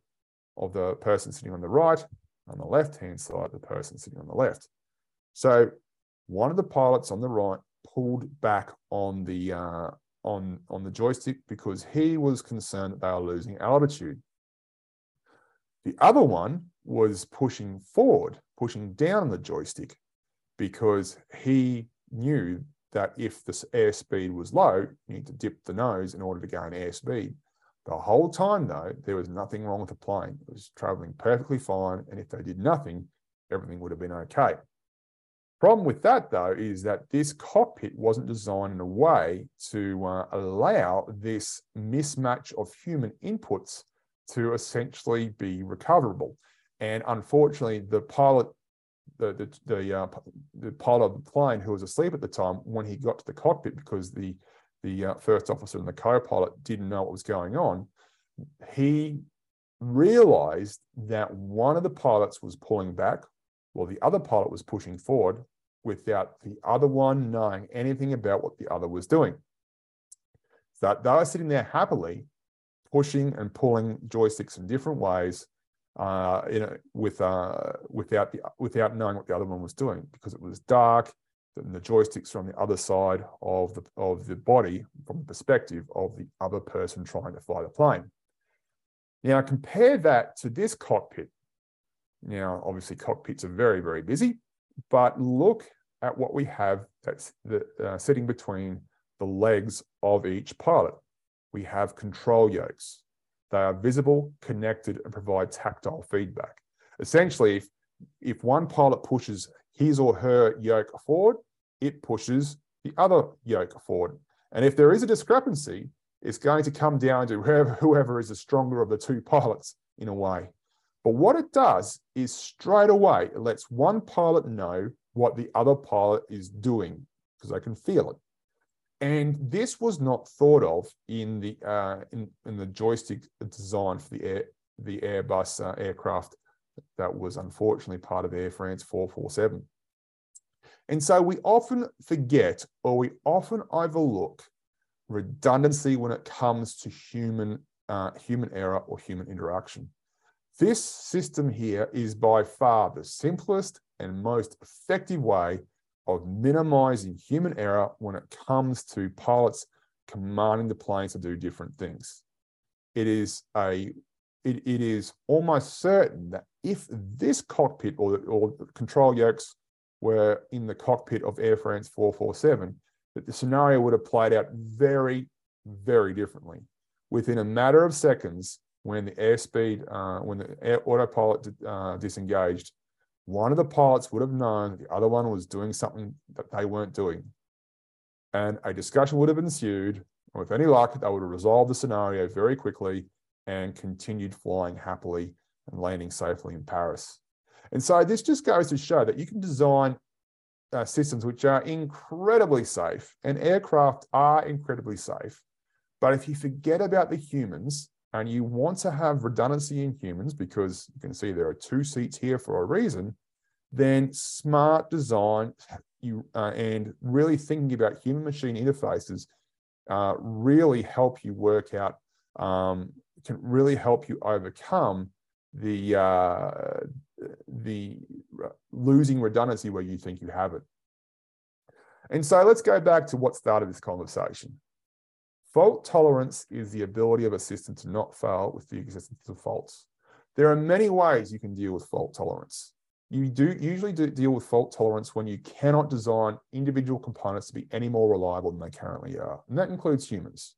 of the person sitting on the right, on the left hand side, the person sitting on the left. So one of the pilots on the right pulled back on the uh, on on the joystick because he was concerned that they were losing altitude. The other one was pushing forward, pushing down the joystick because he knew that if the airspeed was low, you need to dip the nose in order to gain airspeed. The whole time, though, there was nothing wrong with the plane. It was traveling perfectly fine. And if they did nothing, everything would have been okay. Problem with that, though, is that this cockpit wasn't designed in a way to uh, allow this mismatch of human inputs to essentially be recoverable. And unfortunately, the pilot the the the, uh, the pilot of the plane who was asleep at the time when he got to the cockpit because the the uh, first officer and the co-pilot didn't know what was going on. He realized that one of the pilots was pulling back while the other pilot was pushing forward without the other one knowing anything about what the other was doing. So they were sitting there happily pushing and pulling joysticks in different ways uh, you know, with uh, without the without knowing what the other one was doing because it was dark. The joysticks from the other side of the of the body, from the perspective of the other person trying to fly the plane. Now compare that to this cockpit. Now, obviously, cockpits are very very busy, but look at what we have that's the, uh, sitting between the legs of each pilot. We have control yokes. They are visible, connected, and provide tactile feedback. Essentially, if, if one pilot pushes his or her yoke forward, it pushes the other yoke forward. And if there is a discrepancy, it's going to come down to whoever, whoever is the stronger of the two pilots in a way. But what it does is straight away, it lets one pilot know what the other pilot is doing because they can feel it. And this was not thought of in the uh, in, in the joystick design for the air the Airbus uh, aircraft that was unfortunately part of Air France 447. And so we often forget or we often overlook redundancy when it comes to human uh, human error or human interaction. This system here is by far the simplest and most effective way of minimizing human error when it comes to pilots commanding the planes to do different things. It is a it, it is almost certain that if this cockpit or, or control yokes were in the cockpit of Air France 447, that the scenario would have played out very, very differently. Within a matter of seconds, when the airspeed, uh, when the air autopilot uh, disengaged, one of the pilots would have known the other one was doing something that they weren't doing. And a discussion would have ensued. And with any luck, they would have resolved the scenario very quickly and continued flying happily and landing safely in Paris. And so this just goes to show that you can design uh, systems which are incredibly safe, and aircraft are incredibly safe. But if you forget about the humans and you want to have redundancy in humans, because you can see there are two seats here for a reason, then smart design you, uh, and really thinking about human machine interfaces uh, really help you work out, um, can really help you overcome the, uh, the losing redundancy where you think you have it. And so let's go back to what started this conversation. Fault tolerance is the ability of a system to not fail with the existence of faults. There are many ways you can deal with fault tolerance. You do usually do deal with fault tolerance when you cannot design individual components to be any more reliable than they currently are. And that includes humans.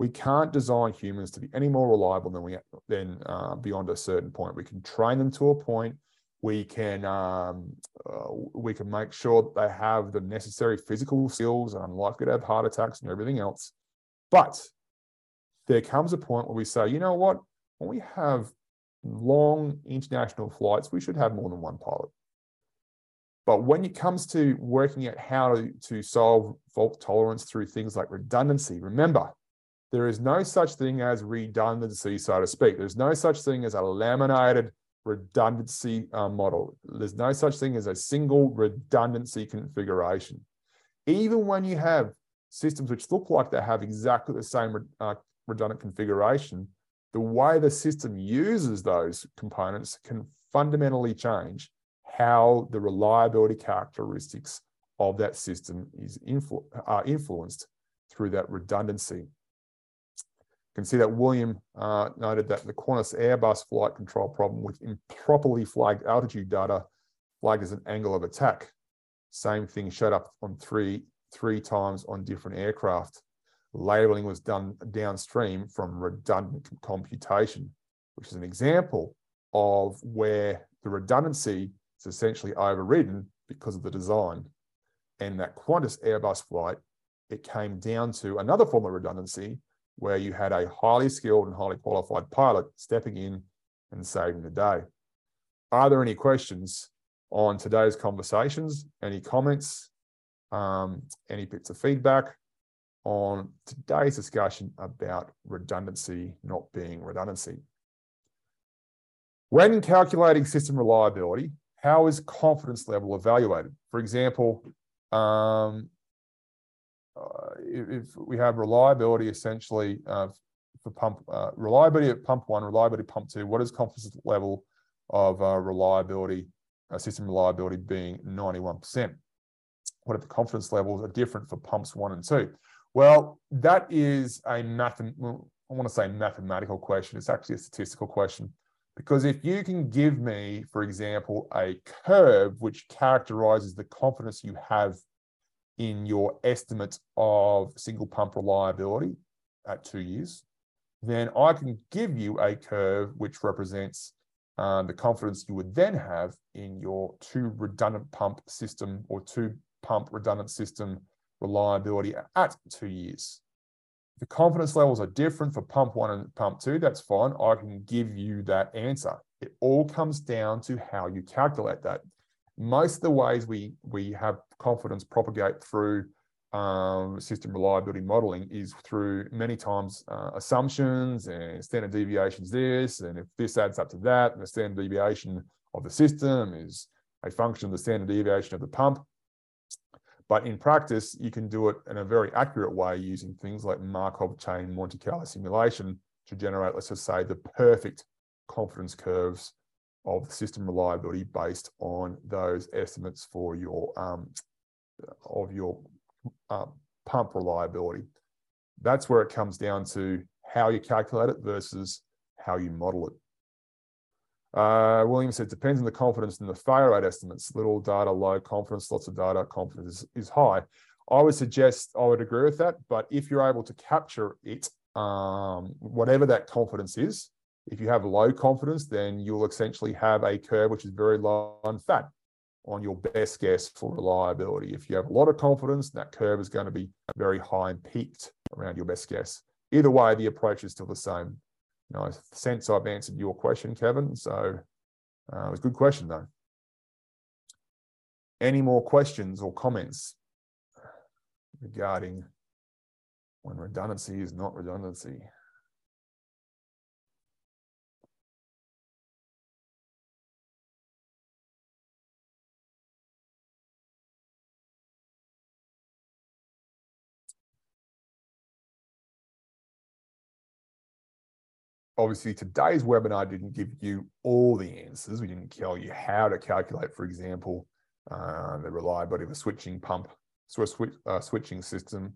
We can't design humans to be any more reliable than we than uh, beyond a certain point. We can train them to a point. We can um, uh, we can make sure that they have the necessary physical skills and unlikely to have heart attacks and everything else. But there comes a point where we say, you know what? When we have long international flights, we should have more than one pilot. But when it comes to working out how to, to solve fault tolerance through things like redundancy, remember, there is no such thing as redundancy, so to speak. There's no such thing as a laminated redundancy uh, model. There's no such thing as a single redundancy configuration. Even when you have systems which look like they have exactly the same uh, redundant configuration, the way the system uses those components can fundamentally change how the reliability characteristics of that system is influ are influenced through that redundancy. You can see that William uh, noted that the Qantas Airbus flight control problem with improperly flagged altitude data flagged as an angle of attack. Same thing showed up on three three times on different aircraft. Labeling was done downstream from redundant computation, which is an example of where the redundancy is essentially overridden because of the design. And that Qantas Airbus flight, it came down to another form of redundancy where you had a highly skilled and highly qualified pilot stepping in and saving the day. Are there any questions on today's conversations? Any comments? um, any bits of feedback on today's discussion about redundancy not being redundancy. When calculating system reliability, how is confidence level evaluated? For example, um, if, we have reliability essentially uh, for pump uh, reliability at pump one, reliability pump two, what is confidence level of uh, reliability, uh, system reliability being 91%? what if the confidence levels are different for pumps one and two? Well, that is a math. I want to say mathematical question. It's actually a statistical question because if you can give me, for example, a curve which characterizes the confidence you have in your estimates of single pump reliability at two years, then I can give you a curve which represents uh, the confidence you would then have in your two redundant pump system or two pump redundant system reliability at two years. The confidence levels are different for pump one and pump two. That's fine. I can give you that answer. It all comes down to how you calculate that. Most of the ways we, we have confidence propagate through um, system reliability modeling is through many times uh, assumptions and standard deviations this, and if this adds up to that, and the standard deviation of the system is a function of the standard deviation of the pump. But in practice, you can do it in a very accurate way using things like Markov chain Monte Carlo simulation to generate, let's just say, the perfect confidence curves of the system reliability based on those estimates for your um, of your uh, pump reliability. That's where it comes down to how you calculate it versus how you model it. Uh, William said, depends on the confidence in the failure rate estimates. Little data, low confidence, lots of data, confidence is, is high. I would suggest, I would agree with that, but if you're able to capture it, um, whatever that confidence is, if you have low confidence, then you'll essentially have a curve which is very low on fat on your best guess for reliability. If you have a lot of confidence, that curve is going to be very high and peaked around your best guess. Either way, the approach is still the same. You know, sense I've answered your question, Kevin. So uh, it was a good question, though. Any more questions or comments regarding when redundancy is not redundancy? Obviously today's webinar didn't give you all the answers. We didn't tell you how to calculate, for example, uh, the reliability of a switching pump, so a uh, switching system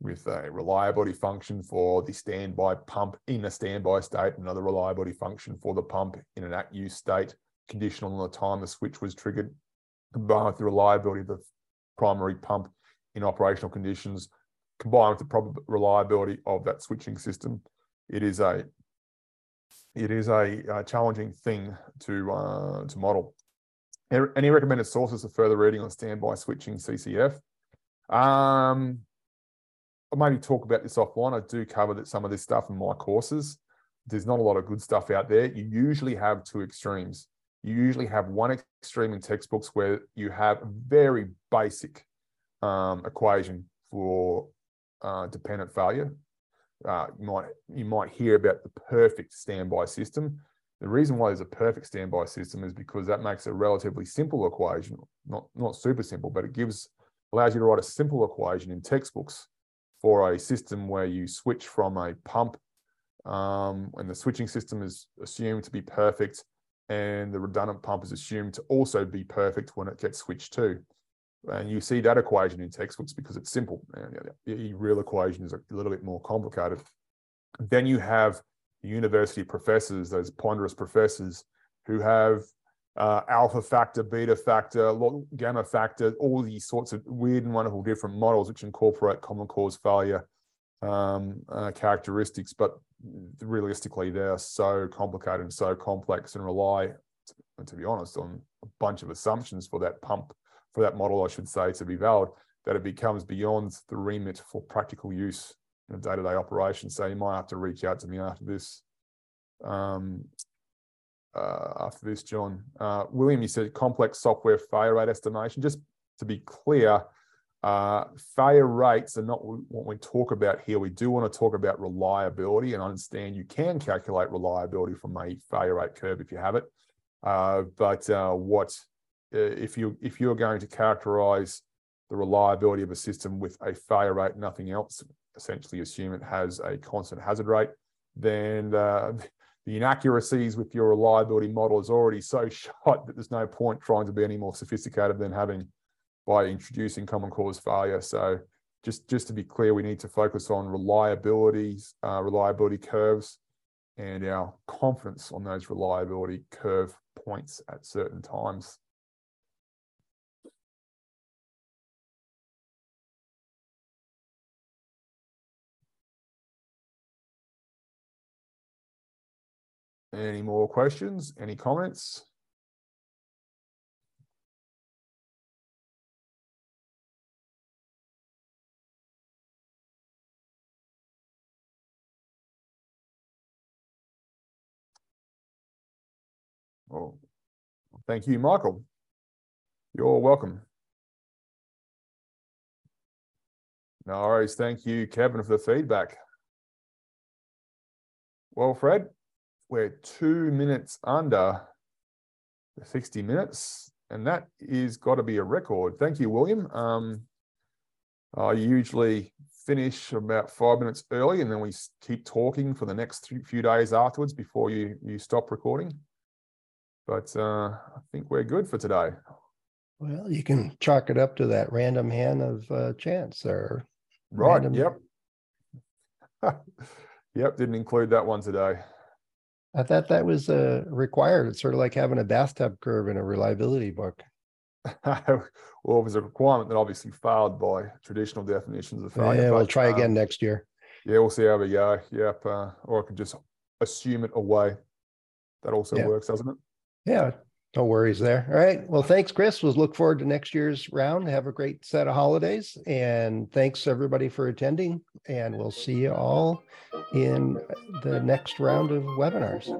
with a reliability function for the standby pump in a standby state, another reliability function for the pump in an at use state, conditional on the time the switch was triggered, combined with the reliability of the primary pump in operational conditions, combined with the reliability of that switching system. It is a it is a, a challenging thing to uh, to model. Any recommended sources for further reading on standby switching CCF? Um, I'll maybe talk about this offline. I do cover that some of this stuff in my courses. There's not a lot of good stuff out there. You usually have two extremes. You usually have one extreme in textbooks where you have a very basic um, equation for uh, dependent failure, uh, you might you might hear about the perfect standby system. The reason why there's a perfect standby system is because that makes a relatively simple equation, not not super simple, but it gives allows you to write a simple equation in textbooks for a system where you switch from a pump um, and the switching system is assumed to be perfect and the redundant pump is assumed to also be perfect when it gets switched to. And you see that equation in textbooks because it's simple. The real equation is a little bit more complicated. Then you have university professors, those ponderous professors who have uh, alpha factor, beta factor, gamma factor, all these sorts of weird and wonderful different models which incorporate common cause failure um, uh, characteristics. But realistically, they're so complicated and so complex and rely, to, to be honest, on a bunch of assumptions for that pump for that model, I should say, to be valid, that it becomes beyond the remit for practical use in a day-to-day operation. So you might have to reach out to me after this. Um, uh, after this, John. Uh, William, you said complex software failure rate estimation. Just to be clear, uh, failure rates are not what we talk about here. We do want to talk about reliability and understand you can calculate reliability from a failure rate curve if you have it. Uh, but uh, what if you if you're going to characterize the reliability of a system with a failure rate, nothing else, essentially assume it has a constant hazard rate, then uh, the inaccuracies with your reliability model is already so shot that there's no point trying to be any more sophisticated than having by introducing common cause failure. So just, just to be clear, we need to focus on reliabilities, uh, reliability curves and our confidence on those reliability curve points at certain times. Any more questions? Any comments? Well, thank you, Michael. You're welcome. No worries. Thank you, Kevin, for the feedback. Well, Fred, we're two minutes under the 60 minutes, and that is got to be a record. Thank you, William. Um, I usually finish about five minutes early, and then we keep talking for the next few days afterwards before you you stop recording. But uh, I think we're good for today. Well, you can chalk it up to that random hand of uh, chance there. Right. Random- Yep. yep. Didn't include that one today. I thought that was uh, required. It's sort of like having a bathtub curve in a reliability book. well, it was a requirement that obviously failed by traditional definitions of failure. Yeah, we'll try um, again next year. Yeah, we'll see how we go. Yep. Uh, or I could just assume it away. That also Yeah. works, doesn't it? Yeah, no worries there. All right. Well, thanks, Chris. We'll look forward to next year's round. Have a great set of holidays. And thanks everybody for attending. And we'll see you all in the next round of webinars.